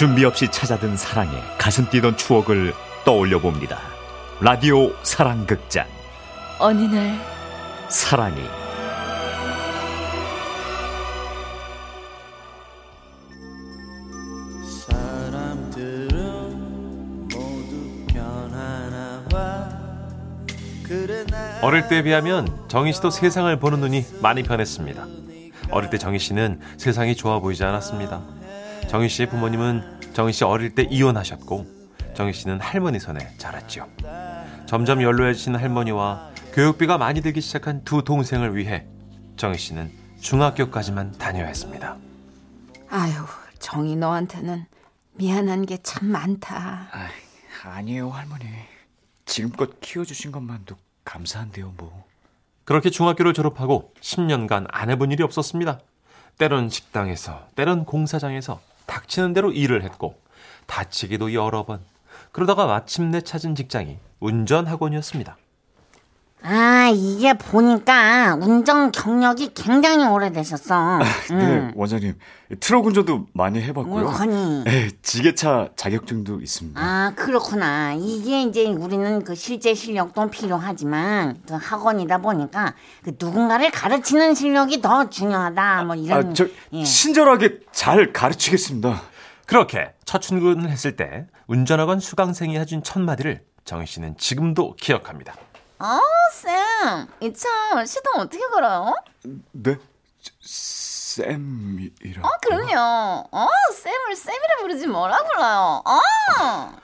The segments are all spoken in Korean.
준비 없이 찾아든 사랑에 가슴 뛰던 추억을 떠올려 봅니다. 라디오 사랑극장 어느 날 사랑이 어릴 때에 비하면 정희 씨도 세상을 보는 눈이 많이 변했습니다. 어릴 때 정희 씨는 세상이 좋아 보이지 않았습니다. 정희 씨의 부모님은 정희 씨 어릴 때 이혼하셨고 정희 씨는 할머니 손에 자랐죠. 점점 연로해지신 할머니와 교육비가 많이 들기 시작한 두 동생을 위해 정희 씨는 중학교까지만 다녀야 했습니다. 아유 정이 너한테는 미안한 게 참 많다. 아, 아니에요 할머니. 지금껏 키워주신 것만도 감사한데요 뭐. 그렇게 중학교를 졸업하고 10년간 안 해본 일이 없었습니다. 때론 식당에서, 때론 공사장에서 닥치는 대로 일을 했고 다치기도 여러 번. 그러다가 마침내 찾은 직장이 운전 학원이었습니다. 아, 이게 보니까 운전 경력이 굉장히 오래되셨어. 네, 음. 원장님. 트럭 운전도 많이 해봤고요. 물건이. 네, 지게차 자격증도 있습니다. 아, 그렇구나. 이게 이제 우리는 그 실제 실력도 필요하지만 그 학원이다 보니까 그 누군가를 가르치는 실력이 더 중요하다. 뭐 이런. 아, 저 예. 친절하게 잘 가르치겠습니다. 그렇게 첫 출근을 했을 때 운전학원 수강생이 해준 첫 마디를 정희 씨는 지금도 기억합니다. 어 쌤, 이차 시동 어떻게 걸어요? 네? 저, 쌤이라. 어 그럼요. 어 쌤을 쌤이라 부르지 뭐라 불러요. 어.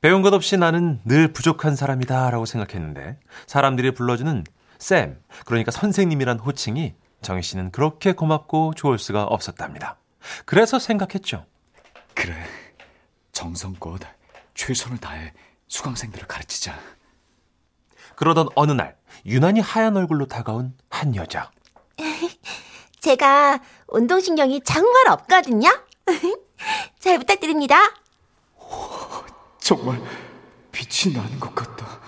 배운 것 없이 나는 늘 부족한 사람이다라고 생각했는데 사람들이 불러주는 쌤, 그러니까 선생님이란 호칭이 정희 씨는 그렇게 고맙고 좋을 수가 없었답니다. 그래서 생각했죠. 그래. 정성껏 최선을 다해 수강생들을 가르치자. 그러던 어느 날 유난히 하얀 얼굴로 다가온 한 여자. 제가 운동신경이 정말 없거든요. 잘 부탁드립니다. 정말 빛이 나는 것 같다.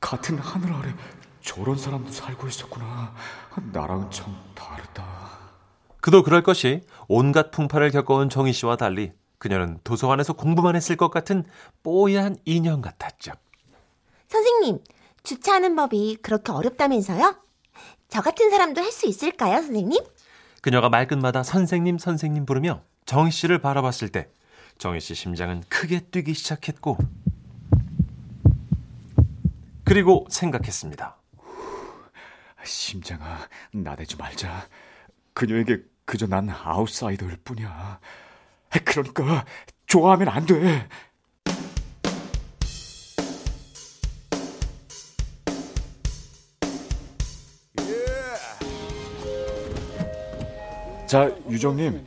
같은 하늘 아래 저런 사람도 살고 있었구나. 나랑은 참 다르다. 그도 그럴 것이 온갖 풍파를 겪어온 정희 씨와 달리 그녀는 도서관에서 공부만 했을 것 같은 뽀얀 인형 같았죠. 선생님, 주차하는 법이 그렇게 어렵다면서요? 저 같은 사람도 할 수 있을까요, 선생님? 그녀가 말끝마다 선생님 선생님 부르며 정희 씨를 바라봤을 때 정희 씨 심장은 크게 뛰기 시작했고 그리고 생각했습니다. 심장아, 나대지 말자. 그녀에게 그저 난 아웃사이더일 뿐이야. 그러니까 좋아하면 안 돼. 자, 유정님.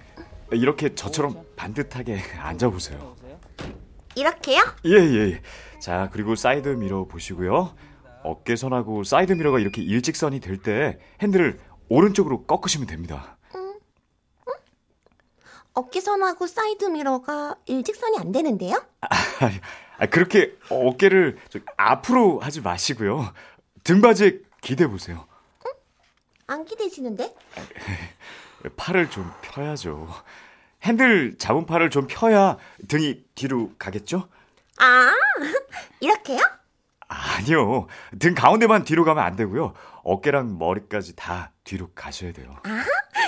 이렇게 저처럼 반듯하게 앉아보세요. 이렇게요? 예, 예. 자, 그리고 사이드 미러 보시고요. 어깨선하고 사이드 미러가 이렇게 일직선이 될 때 핸들을 오른쪽으로 꺾으시면 됩니다. 어깨선하고 사이드 미러가 일직선이 안 되는데요? 아, 그렇게 어깨를 저 앞으로 하지 마시고요. 등받이에 기대 보세요. 안 기대지는데? 팔을 좀 펴야죠. 핸들 잡은 팔을 좀 펴야 등이 뒤로 가겠죠? 아, 이렇게요? 아니요. 등 가운데만 뒤로 가면 안 되고요. 어깨랑 머리까지 다 뒤로 가셔야 돼요.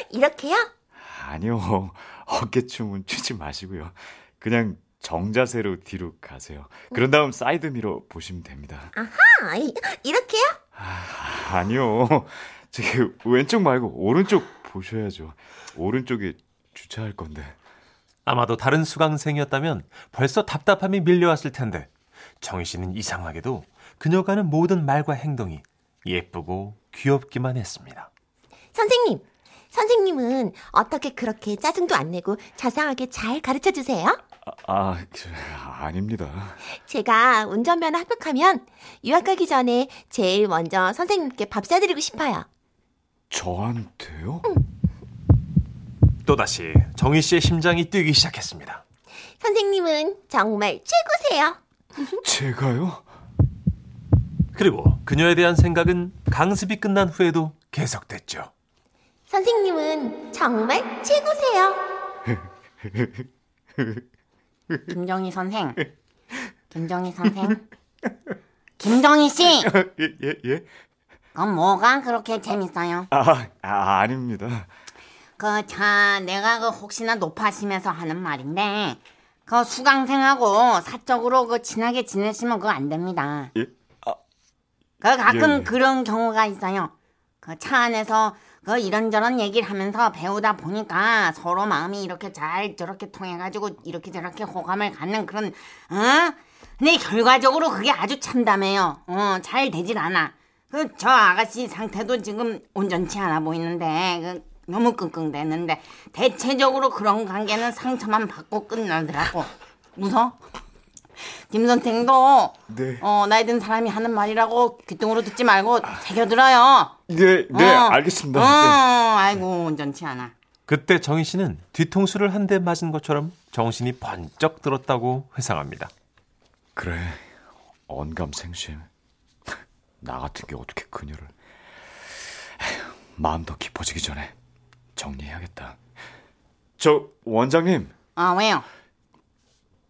이렇게요? 아니요. 어깨춤은 추지 마시고요. 그냥 정자세로 뒤로 가세요. 그런 다음 사이드 미러 보시면 됩니다. 아, 이- 이렇게요? 아, 아니요. 저기 왼쪽 말고 오른쪽 보셔야죠. 오른쪽에 주차할 건데. 아마도 다른 수강생이었다면 벌써 답답함이 밀려왔을 텐데 정희 씨는 이상하게도 그녀가 하는 모든 말과 행동이 예쁘고 귀엽기만 했습니다. 선생님, 선생님은 어떻게 그렇게 짜증도 안 내고 자상하게 잘 가르쳐 주세요? 아, 아 그, 아닙니다. 제가 운전면허 합격하면 유학 가기 전에 제일 먼저 선생님께 밥 사드리고 싶어요. 저한테요? 또다시 정희 씨의 심장이 뛰기 시작했습니다. 선생님은 정말 최고세요. 제가요? 그리고 그녀에 대한 생각은 강습이 끝난 후에도 계속됐죠. 선생님은 정말 최고세요. 김정희 선생. 김정희 선생. 김정희 씨! 예, 예, 예. 그럼 뭐가 그렇게 재밌어요? 아, 아 아닙니다. 그, 자, 내가 그 혹시나 높아심에서 하는 말인데, 그 수강생하고 사적으로 그 친하게 지내시면 그거 안 됩니다. 예? 아, 그 가끔 예, 예. 그런 경우가 있어요. 그 차 안에서 그 이런저런 얘기를 하면서 배우다 보니까 서로 마음이 이렇게 잘 저렇게 통해가지고 이렇게 저렇게 호감을 갖는 그런, 어? 근데 결과적으로 그게 아주 참담해요. 어, 잘 되질 않아. 그 저 아가씨 상태도 지금 온전치 않아 보이는데, 그 너무 끙끙대는데, 대체적으로 그런 관계는 상처만 받고 끝나더라고. 웃어? 김 선생도 네. 어, 나이 든 사람이 하는 말이라고 귀뚱으로 듣지 말고 새겨들어요. 네, 네, 어. 알겠습니다. 어, 네. 아이고 온전치 않아. 그때 정희 씨는 뒤통수를 한 대 맞은 것처럼 정신이 번쩍 들었다고 회상합니다. 그래, 언감생심. 나 같은 게 어떻게 그녀를 에휴, 마음 더 깊어지기 전에 정리해야겠다. 저 원장님, 아 왜요?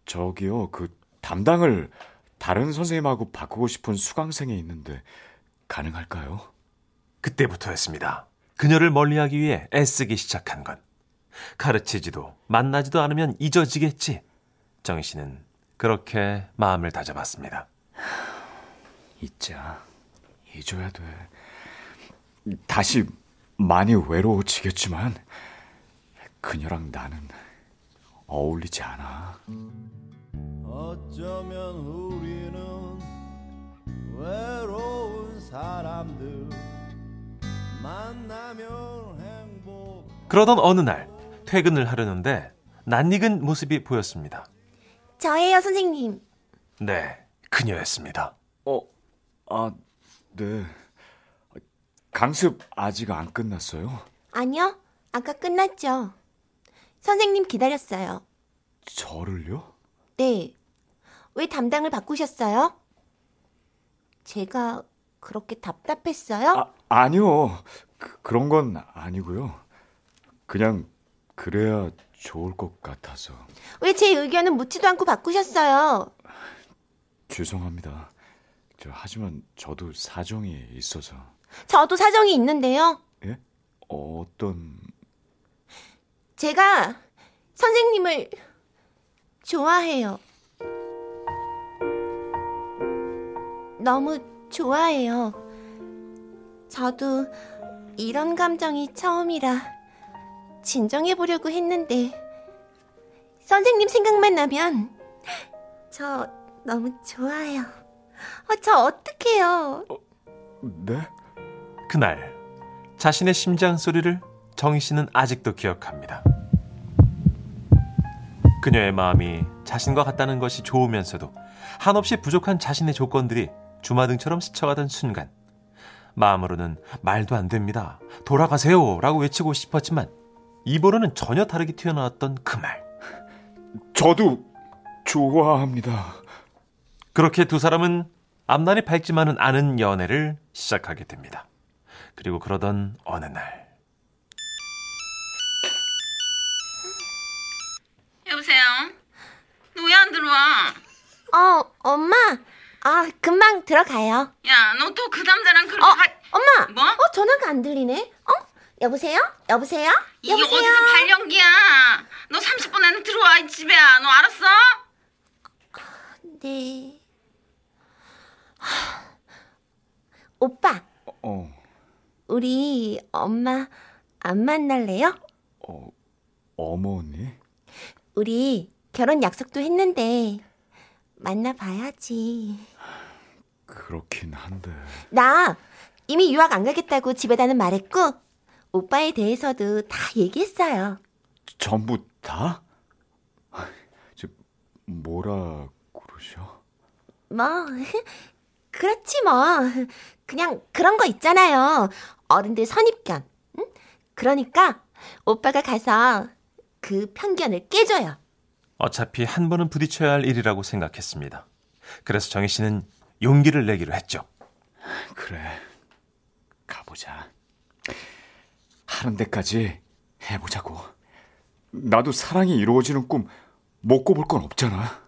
저기요 그 담당을 다른 선생님하고 바꾸고 싶은 수강생이 있는데 가능할까요? 그때부터였습니다. 그녀를 멀리하기 위해 애쓰기 시작한 건 가르치지도 만나지도 않으면 잊어지겠지. 정희 씨는 그렇게 마음을 다잡았습니다. 잊자, 잊어야 돼. 다시 많이 외로워지겠지만 그녀랑 나는 어울리지 않아. 어쩌면 우리는 외로운 사람들 만나면 행복 그러던 어느 날 퇴근을 하려는데 낯익은 모습이 보였습니다. 저예요, 선생님. 네, 그녀였습니다. 어, 아, 네. 강습 아직 안 끝났어요? 아니요, 아까 끝났죠. 선생님 기다렸어요. 저를요? 네. 왜 담당을 바꾸셨어요? 제가 그렇게 답답했어요? 아, 아니요. 그, 그런 건 아니고요. 그냥 그래야 좋을 것 같아서. 왜 제 의견은 묻지도 않고 바꾸셨어요? 죄송합니다. 저, 하지만 저도 사정이 있어서. 저도 사정이 있는데요. 예? 어떤 제가 선생님을 좋아해요. 너무 좋아해요. 저도 이런 감정이 처음이라 진정해 보려고 했는데 선생님 생각만 나면 저 너무 좋아요. 어, 저 어떡해요? 네? 그날 자신의 심장 소리를 정희 씨는 아직도 기억합니다. 그녀의 마음이 자신과 같다는 것이 좋으면서도 한없이 부족한 자신의 조건들이 주마등처럼 스쳐가던 순간 마음으로는 말도 안 됩니다. 돌아가세요. 라고 외치고 싶었지만 입으로는 전혀 다르게 튀어나왔던 그 말. 저도 좋아합니다. 그렇게 두 사람은 앞날이 밝지만은 않은 연애를 시작하게 됩니다. 그리고 그러던 어느 날 여보세요? 너왜안 들어와? 어, 엄마. 아, 금방 들어가요. 야, 너 또 그 남자랑 그렇게 어, 가... 엄마. 뭐? 어, 전화가 안 들리네. 어? 여보세요? 여보세요? 이게 여보세요? 어디서 발연기야? 너 30분 안에 들어와 이 집에. 너 알았어? 네. 하, 오빠, 어, 우리 엄마 안 만날래요? 어, 어머니? 우리 결혼 약속도 했는데 만나봐야지. 그렇긴 한데. 나 이미 유학 안 가겠다고 집에다는 말했고 오빠에 대해서도 다 얘기했어요. 전부 다? 저, 뭐라 그러셔? 뭐 그렇지 뭐 그냥 그런 거 있잖아요. 어른들 선입견. 응? 그러니까 오빠가 가서 그 편견을 깨줘요. 어차피 한 번은 부딪혀야 할 일이라고 생각했습니다. 그래서 정희 씨는 용기를 내기로 했죠. 그래. 가보자. 하는 데까지 해보자고. 나도 사랑이 이루어지는 꿈못 꼽을 건 없잖아.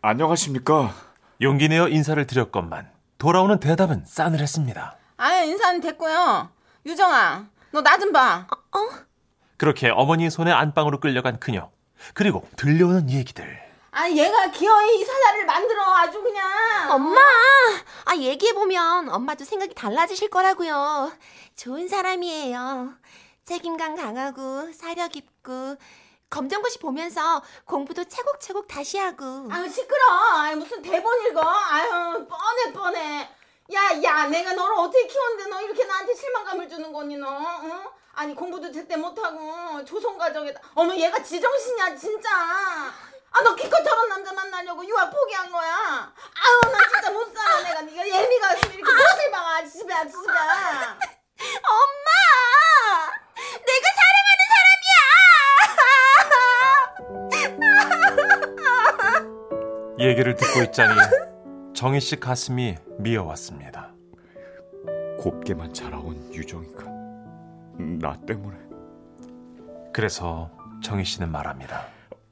안녕하십니까? 용기 내어 인사를 드렸건만 돌아오는 대답은 싸늘했습니다. 아유 인사는 됐고요. 유정아, 너 나 좀 봐. 그렇게 어머니의 손에 안방으로 끌려간 그녀. 그리고 들려오는 얘기들. 아 얘가 기어이 이 사자를 만들어 아주 그냥. 엄마, 아 얘기해 보면 엄마도 생각이 달라지실 거라고요. 좋은 사람이에요. 책임감 강하고 사려 깊고 검정고시 보면서 공부도 차곡차곡 다시 하고. 아유 시끄러. 아유 무슨 대본 읽어. 아유 뻔해 뻔해. 야, 야, 내가 너를 어떻게 키웠는데 너 이렇게 나한테 실망감을 주는 거니 너? 응? 아니 공부도 제때 못하고 조선 가정에다. 어머 얘가 지정신이야 진짜. 아 너 기껏 저런 남자 만나려고 유학 포기한 거야. 아유 나 진짜 못 살아 내가 네가 예미가 이렇게 무엇을 막아 집에 집에. 엄마, 얘기를 듣고 있자니 정희 씨 가슴이 미어왔습니다. 곱게만 자라온 유정이가 나 때문에. 그래서 정희 씨는 말합니다.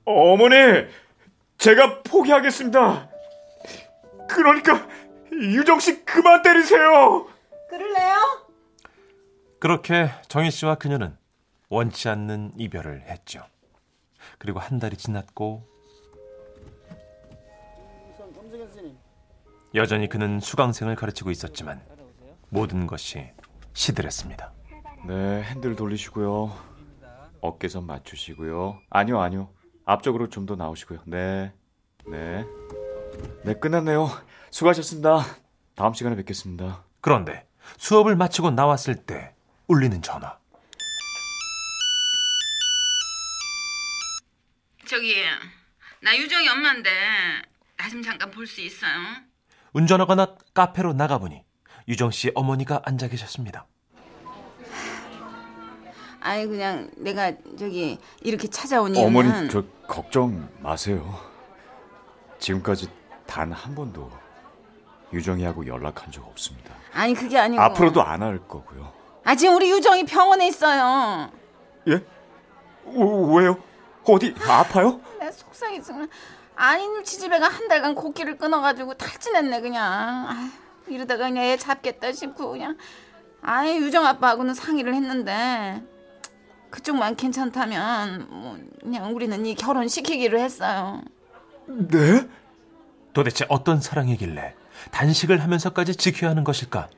어머니, 제가 포기하겠습니다. 그러니까 유정 씨 그만 때리세요. 그럴래요? 그렇게 정희 씨와 그녀는 원치 않는 이별을 했죠. 그리고 한 달이 지났고 여전히 그는 수강생을 가르치고 있었지만 모든 것이 시들했습니다. 네, 핸들 돌리시고요. 어깨선 맞추시고요. 아니요, 아니요. 앞쪽으로 좀 더 나오시고요. 네, 네, 네 끝났네요. 수고하셨습니다. 다음 시간에 뵙겠습니다. 그런데 수업을 마치고 나왔을 때 울리는 전화. 저기 나 유정이 엄마인데 나 좀 잠깐 볼 수 있어요? 운전하거나 카페로 나가보니 유정 씨 어머니가 앉아 계셨습니다. 아니 그냥 내가 저기 이렇게 찾아온 이유는 어머니, 저 걱정 마세요. 지금까지 단 한 번도 유정이하고 연락한 적 없습니다. 아니 그게 아니고 앞으로도 안 할 거고요. 아 지금 우리 유정이 병원에 있어요. 예? 어, 왜요? 어디 아파요? 내 속상해 정말 아닌 지지배가 한 달간 코끼를 끊어가지고 탈진했네 그냥 아휴, 이러다가 그냥 애 잡겠다 싶고 그냥 아예 유정 아빠하고는 상의를 했는데 그쪽만 괜찮다면 뭐 그냥 우리는 이 결혼 시키기로 했어요. 네? 도대체 어떤 사랑이길래 단식을 하면서까지 지켜야 하는 것일까?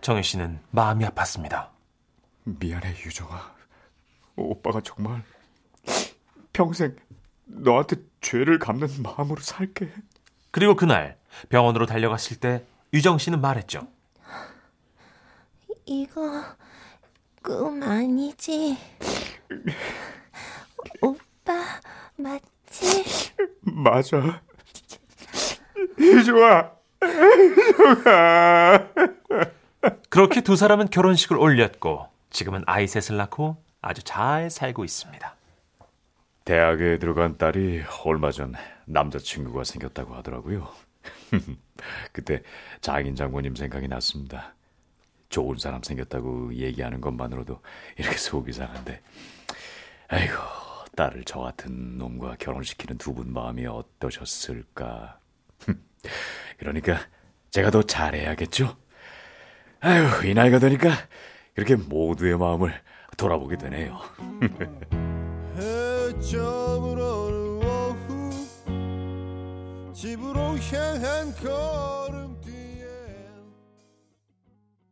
정혜 씨는 마음이 아팠습니다. 미안해 유정아. 오빠가 정말 평생 너한테 죄를 갚는 마음으로 살게. 그리고 그날 병원으로 달려갔을 때 유정 씨는 말했죠. 이거 꿈 아니지? 오빠 맞지? 맞아. 유정아. 유정아. 그렇게 두 사람은 결혼식을 올렸고 지금은 아이 셋을 낳고 아주 잘 살고 있습니다. 대학에 들어간 딸이 얼마 전 남자친구가 생겼다고 하더라고요. 그때 장인 장모님 생각이 났습니다. 좋은 사람 생겼다고 얘기하는 것만으로도 이렇게 속이 상한데. 아이고, 딸을 저 같은 놈과 결혼시키는 두 분 마음이 어떠셨을까. 그러니까 제가 더 잘해야겠죠? 아휴, 이 나이가 되니까 그렇게 모두의 마음을 돌아보게 되네요. 해점으로는 오후 집으로 향한 걸음